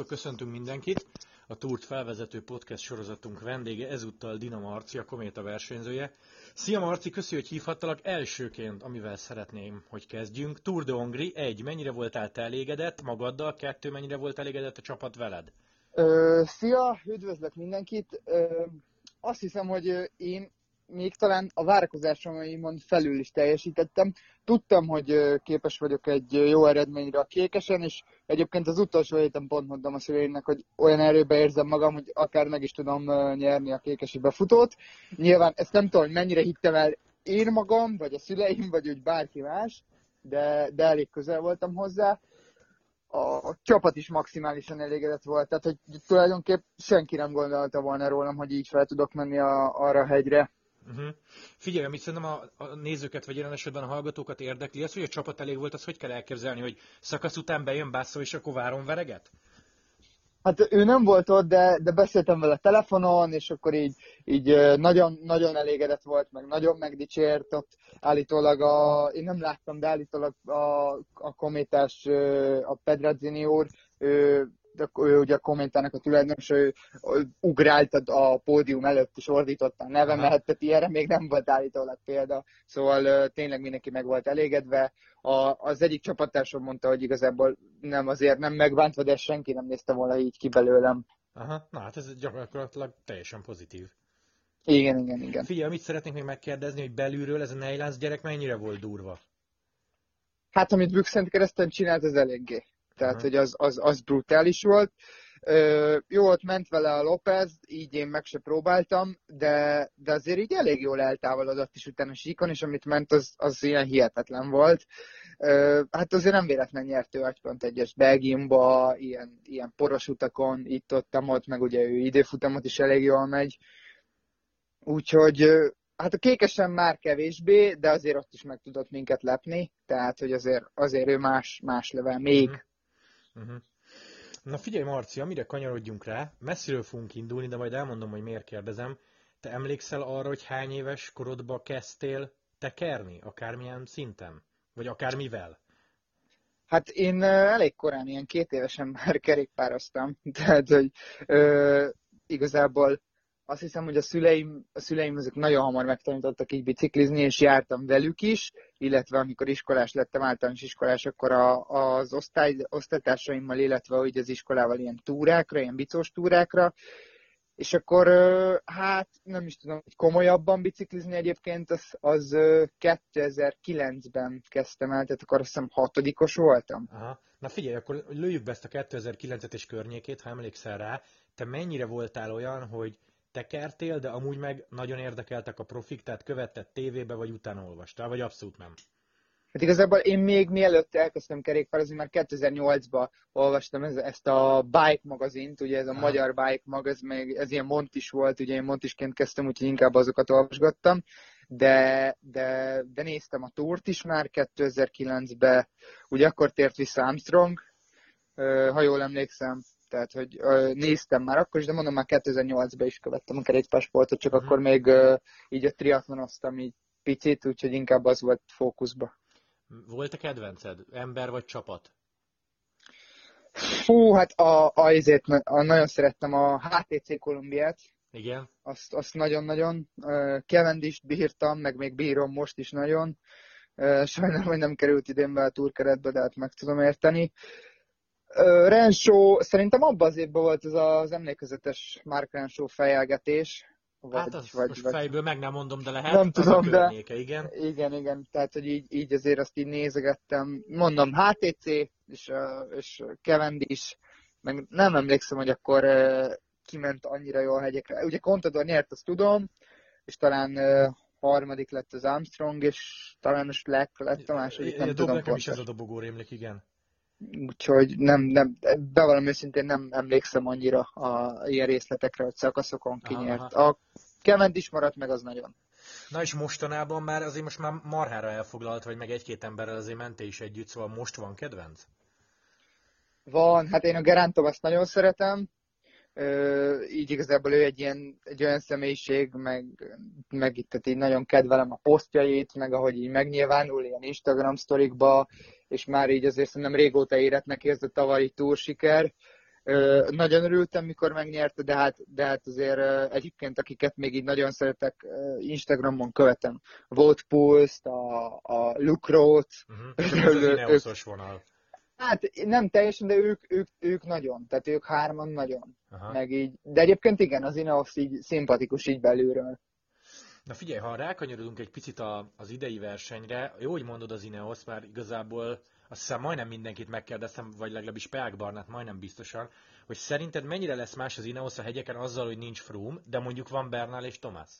Sziasztok, köszöntünk mindenkit! A Túrt felvezető podcast sorozatunk vendége ezúttal Dina Marci, a Kométa versenyzője. Szia Marci, köszi, hogy hívhattalak. Elsőként, amivel szeretném, hogy kezdjünk. Tour de Hongri, egy, mennyire voltál te elégedett magaddal? Kettő, mennyire volt elégedett a csapat veled? Ö, szia, üdvözlök mindenkit! Ö, azt hiszem, hogy én még talán a várakozásaimon felül is teljesítettem. Tudtam, hogy képes vagyok egy jó eredményre a kékesen, és egyébként az utolsó héten pont mondtam a szüleimnek, hogy olyan erőbe érzem magam, hogy akár meg is tudom nyerni a kékesi befutót. Nyilván ezt nem tudom, hogy mennyire hittem el én magam, vagy a szüleim, vagy úgy bárki más, de, de elég közel voltam hozzá. A csapat is maximálisan elégedett volt, tehát hogy tulajdonképp senki nem gondolta volna rólam, hogy így fel tudok menni a, arra a hegyre Uh-huh. Figyelj, amit szerintem a, a nézőket, vagy jelen esetben a hallgatókat érdekli, az, hogy a csapat elég volt, az hogy kell elképzelni, hogy szakasz után bejön Bászó, és akkor várom vereget? Hát ő nem volt ott, de, de beszéltem vele telefonon, és akkor így, így nagyon, nagyon elégedett volt, meg nagyon megdicsért ott állítólag a, én nem láttam, de állítólag a, a kométás, a Pedrazzini úr, ő ő ugye a kommentának a tulajdonos, ő ugrált a pódium előtt, és ordította a nevemet, tehát ilyenre még nem volt állítólag példa. Szóval tényleg mindenki meg volt elégedve. A, az egyik csapattársam mondta, hogy igazából nem azért nem megbántva, de senki nem nézte volna így ki belőlem. Aha, na hát ez gyakorlatilag teljesen pozitív. Igen, igen, igen. Figyelj, amit szeretnék még megkérdezni, hogy belülről ez a Neilánc gyerek mennyire volt durva? Hát, amit Bükszent kereszten csinált, ez eléggé tehát uh-huh. hogy az, az, az brutális volt. Ö, jó, ott ment vele a López, így én meg se próbáltam, de, de azért így elég jól eltávolodott is utána a síkon, és amit ment, az, az ilyen hihetetlen volt. Ö, hát azért nem véletlen nyert ő agypont egyes Belgiumba, ilyen, ilyen poros utakon, itt ott, ott, meg ugye ő időfutamot is elég jól megy. Úgyhogy hát a kékesen már kevésbé, de azért ott is meg tudott minket lepni, tehát hogy azért, azért ő más, más level még. Uh-huh. Uh-huh. Na figyelj, Marci, amire kanyarodjunk rá, messziről fogunk indulni, de majd elmondom, hogy miért kérdezem. Te emlékszel arra, hogy hány éves korodba kezdtél tekerni, akármilyen szinten? Vagy akármivel? Hát én elég korán, ilyen két évesen már kerékpároztam, tehát hogy ö, igazából azt hiszem, hogy a szüleim, a szüleim azok nagyon hamar megtanítottak így biciklizni, és jártam velük is, illetve amikor iskolás lettem, általános iskolás, akkor a, az osztály, osztálytársaimmal, illetve hogy az iskolával ilyen túrákra, ilyen bicós túrákra, és akkor hát nem is tudom, hogy komolyabban biciklizni egyébként, az, az 2009-ben kezdtem el, tehát akkor azt hiszem hatodikos voltam. Aha. Na figyelj, akkor lőjük be ezt a 2009-et és környékét, ha emlékszel rá. Te mennyire voltál olyan, hogy tekertél, de amúgy meg nagyon érdekeltek a profik, tehát követted tévébe, vagy utána olvastál, vagy abszolút nem? Hát igazából én még mielőtt elkezdtem kerékpározni, már 2008-ban olvastam ez, ezt a Bike magazint, ugye ez a ha. magyar Bike mag, ez, még, ez ilyen Montis volt, ugye én Montisként kezdtem, úgyhogy inkább azokat olvasgattam, de, de, de néztem a túrt is már 2009-ben, ugye akkor tért vissza Armstrong, ha jól emlékszem, tehát, hogy néztem már akkor is, de mondom, már 2008-ban is követtem a kerékpársportot, csak uh-huh. akkor még így a triatlonoztam így picit, úgyhogy inkább az volt fókuszba. Volt a kedvenced? Ember vagy csapat? Fú, hát a, a, azért, a, nagyon szerettem a HTC Kolumbiát. Igen. Azt, azt nagyon-nagyon. Kevendist bírtam, meg még bírom most is nagyon. Sajnálom, hogy nem került idénbe a túrkeretbe, de hát meg tudom érteni. Rensó, szerintem abban az évben volt ez az emlékezetes Mark Rensó fejelgetés. Vagy, hát azt vagy, most vagy, fejből meg nem mondom, de lehet. Nem tudom, de igen. Igen, igen. Tehát, hogy így, így azért azt így nézegettem. Mondom, HTC és, és Cavendish, meg nem emlékszem, hogy akkor kiment annyira jó a hegyekre. Ugye Contador nyert, azt tudom, és talán harmadik lett az Armstrong, és talán a Slack lett a második, nem tudom nekem is ez a dobogó rémlik, igen. Úgyhogy nem, nem, bevallom őszintén nem emlékszem annyira a ilyen részletekre, hogy szakaszokon kinyert. A Kement is maradt meg az nagyon. Na és mostanában már azért most már marhára elfoglalt, vagy meg egy-két emberrel azért menté is együtt, szóval most van kedvenc? Van, hát én a Gerántom azt nagyon szeretem, így igazából ő egy, ilyen, egy olyan személyiség, meg, meg itt tehát így nagyon kedvelem a posztjait, meg ahogy így megnyilvánul ilyen Instagram sztorikba, és már így azért szerintem régóta érett neki ez a tavalyi túl siker. Ö, nagyon örültem, mikor megnyerte, de hát, de hát azért egyébként, akiket még így nagyon szeretek, Instagramon követem. Volt Pulse-t, a, a Luke Roth. Uh-huh. Ez Ineosos vonal. Hát nem teljesen, de ők, ők, ők nagyon. Tehát ők hárman nagyon. Aha. Meg így. De egyébként igen, az Ineos így szimpatikus így belülről. Na figyelj, ha rákanyarodunk egy picit a, az idei versenyre, jó, hogy mondod az Ineos, már igazából azt hiszem majdnem mindenkit megkérdeztem, vagy legalábbis Peák Barnát majdnem biztosan, hogy szerinted mennyire lesz más az Ineos a hegyeken azzal, hogy nincs Froome, de mondjuk van Bernal és Thomas?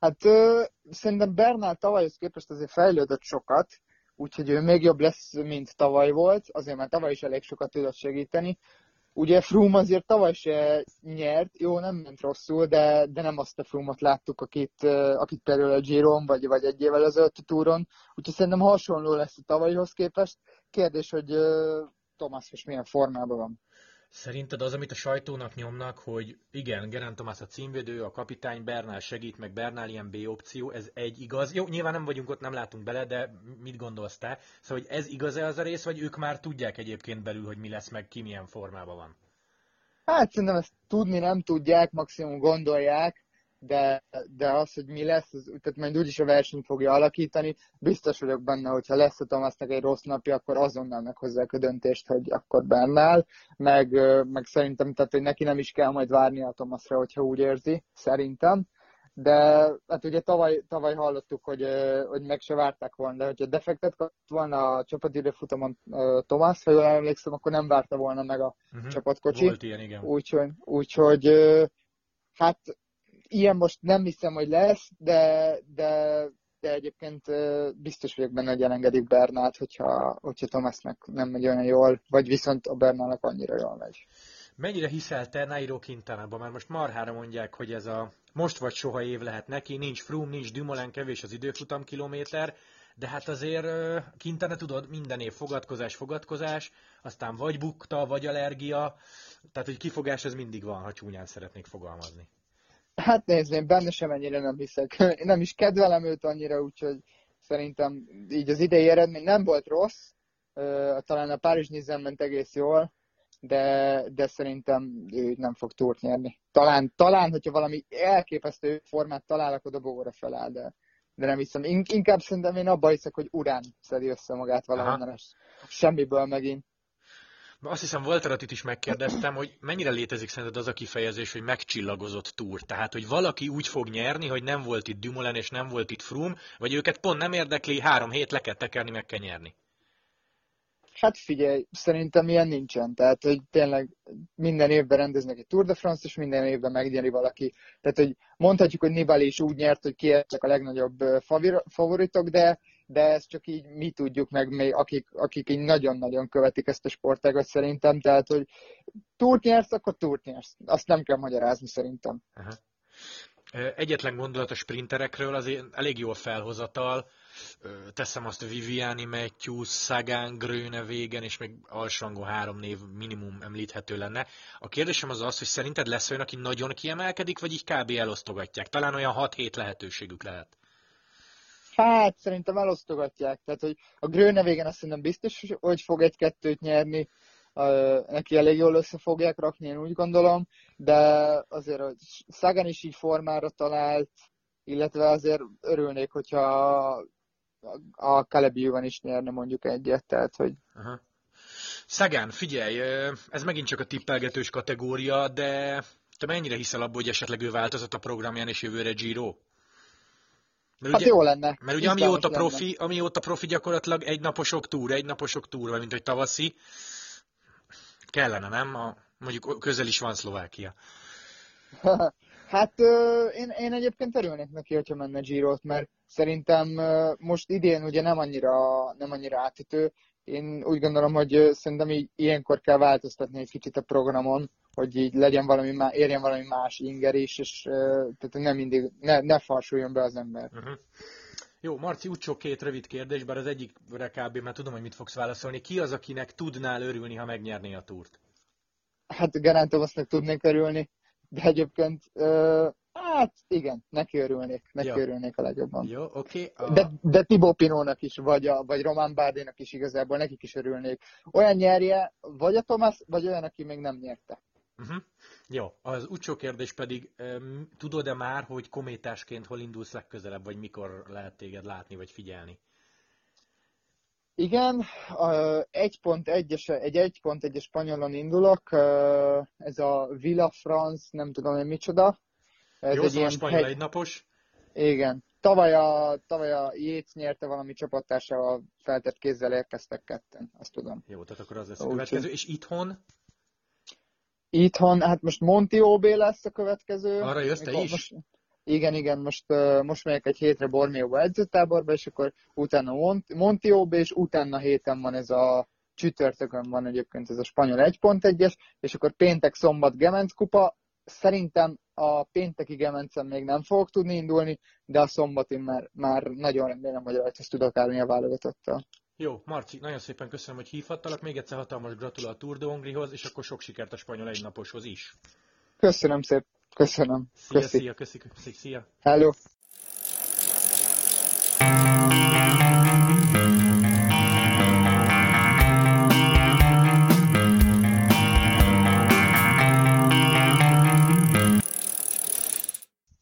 Hát ö, szerintem Bernál tavalyhoz képest azért fejlődött sokat, úgyhogy ő még jobb lesz, mint tavaly volt, azért már tavaly is elég sokat tudott segíteni. Ugye Froome azért tavaly se nyert, jó, nem ment rosszul, de, de nem azt a Froome-ot láttuk, akit, akit például a Giron, vagy, vagy egy évvel ezelőtt a túron, úgyhogy szerintem hasonló lesz a tavalyhoz képest. Kérdés, hogy ö, Thomas most milyen formában van. Szerinted az, amit a sajtónak nyomnak, hogy igen, Geraint Thomas a címvédő, a kapitány, Bernál segít, meg Bernál ilyen B opció, ez egy igaz. Jó, nyilván nem vagyunk ott, nem látunk bele, de mit gondolsz te? Szóval, hogy ez igaz-e az a rész, vagy ők már tudják egyébként belül, hogy mi lesz, meg ki milyen formában van? Hát szerintem ezt tudni nem tudják, maximum gondolják, de, de az, hogy mi lesz, az, tehát majd úgyis a versenyt fogja alakítani. Biztos vagyok benne, hogy ha lesz a Thomasnak egy rossz napja, akkor azonnal meghozzák a döntést, hogy akkor bennál, meg, meg szerintem, tehát hogy neki nem is kell majd várni a Thomasra, hogyha úgy érzi, szerintem. De hát ugye tavaly, tavaly hallottuk, hogy, hogy meg se várták volna, de hogyha defektet kapott volna a csapatidő futamon ö, Thomas, ha jól emlékszem, akkor nem várta volna meg a Uh-huh. csapatkocsi. Volt ilyen, igen. Úgyhogy, úgyhogy hát ilyen most nem hiszem, hogy lesz, de, de, de egyébként biztos vagyok benne, hogy elengedik Bernát, hogyha, hogyha Thomasnak nem megy olyan jól, vagy viszont a Bernának annyira jól megy. Mennyire hiszel te Nairo Quintánába? Mert most marhára mondják, hogy ez a most vagy soha év lehet neki, nincs Froome, nincs Dumoulin, kevés az időfutam kilométer, de hát azért Quintana tudod, minden év fogadkozás, fogadkozás, aztán vagy bukta, vagy allergia, tehát hogy kifogás ez mindig van, ha csúnyán szeretnék fogalmazni. Hát nézd, én benne sem ennyire nem hiszek. Én nem is kedvelem őt annyira, úgyhogy szerintem így az idei eredmény nem volt rossz. Talán a Párizs Nizen ment egész jól, de, de szerintem ő nem fog túrt nyerni. Talán, talán, hogyha valami elképesztő formát talál, akkor dobóra feláll, de, de nem hiszem. In, inkább szerintem én abban hiszek, hogy urán szedi össze magát valahonnan, és semmiből megint. Azt hiszem Walteratit is megkérdeztem, hogy mennyire létezik szerinted az a kifejezés, hogy megcsillagozott túr. Tehát, hogy valaki úgy fog nyerni, hogy nem volt itt Dumoulin és nem volt itt Froome, vagy őket pont nem érdekli, három hét le kell tekerni, meg kell nyerni. Hát figyelj, szerintem ilyen nincsen. Tehát, hogy tényleg minden évben rendeznek egy Tour de France, és minden évben megnyeri valaki. Tehát, hogy mondhatjuk, hogy Nibali is úgy nyert, hogy ki ezek a legnagyobb favoritok, de, de ezt csak így mi tudjuk meg, még akik, akik így nagyon-nagyon követik ezt a sportágat szerintem. Tehát, hogy túrt nyersz, akkor túrt nyersz. Azt nem kell magyarázni szerintem. Aha. Egyetlen gondolat a sprinterekről, azért elég jó a felhozatal. Teszem azt Viviani, Matthews, Sagan, Gröne, Végen, és még alsrangú három név minimum említhető lenne. A kérdésem az az, hogy szerinted lesz olyan, aki nagyon kiemelkedik, vagy így kb. elosztogatják? Talán olyan 6-7 lehetőségük lehet. Hát szerintem elosztogatják. Tehát, hogy a Gröne végén azt szerintem biztos, hogy fog egy-kettőt nyerni. Neki elég jól össze fogják rakni, én úgy gondolom, de azért, hogy Sagan is így formára talált, illetve azért örülnék, hogyha a- a Calebiu-ban is nyerne mondjuk egyet, tehát, hogy Aha. Szegán, figyelj, ez megint csak a tippelgetős kategória, de te mennyire hiszel abból, hogy esetleg ő változott a programján, és jövőre Giro? Mert hát jó lenne. Mert ugye amióta lenne. profi, amióta profi gyakorlatilag egy naposok túr, egy naposok túr, mint hogy tavaszi, kellene, nem? A, mondjuk közel is van Szlovákia. Hát én, én egyébként örülnék neki, hogyha menne Girot, mert szerintem most idén ugye nem annyira, nem annyira átütő. Én úgy gondolom, hogy szerintem így, ilyenkor kell változtatni egy kicsit a programon, hogy így legyen valami, má, érjen valami más inger is, és tehát nem mindig, ne, ne farsuljon be az ember. Uh-huh. Jó, Marci, úgy két rövid kérdés, bár az egyikre kb. mert tudom, hogy mit fogsz válaszolni. Ki az, akinek tudnál örülni, ha megnyerné a túrt? Hát Geraint Thomasnak tudnék örülni, de egyébként ö, Hát igen, neki örülnék, neki Ja. örülnék a legjobban. Jó, oké. Okay. De, de Tibó Pinónak is, vagy, a, vagy Román Bárdénak is igazából, nekik is örülnék. Olyan nyerje, vagy a Thomas, vagy olyan, aki még nem nyerte. Uh-huh. Jó, az utcsó kérdés pedig, um, tudod-e már, hogy kométásként hol indulsz legközelebb, vagy mikor lehet téged látni, vagy figyelni? Igen, a 1.1-es, egy 1.1-es spanyolon indulok, ez a Villa France, nem tudom én micsoda. Ez Jó, egy szóval ilyen hegy- egynapos. Igen. Tavaly a, tavaly a Jéz nyerte valami csapattársával feltett kézzel érkeztek ketten, azt tudom. Jó, tehát akkor az lesz a következő. És itthon? Itthon, hát most Monti OB lesz a következő. Arra jössz te is? Most, igen, igen, most, most megyek egy hétre Bornéóba edzőtáborba, és akkor utána Mont- Monti OB, és utána héten van ez a csütörtökön van egyébként ez a spanyol 1.1-es, és akkor péntek, szombat Gemenc kupa. Szerintem a pénteki Gemencen még nem fogok tudni indulni, de a szombatin már, már nagyon remélem, hogy rajta tudok állni a válogatottal. Jó, Marci, nagyon szépen köszönöm, hogy hívhattalak. Még egyszer hatalmas gratulál a Tour de Hongrihoz, és akkor sok sikert a spanyol egynaposhoz is. Köszönöm szépen, köszönöm. Szia, Köszi. szia, köszi, köszi, szia. Hello.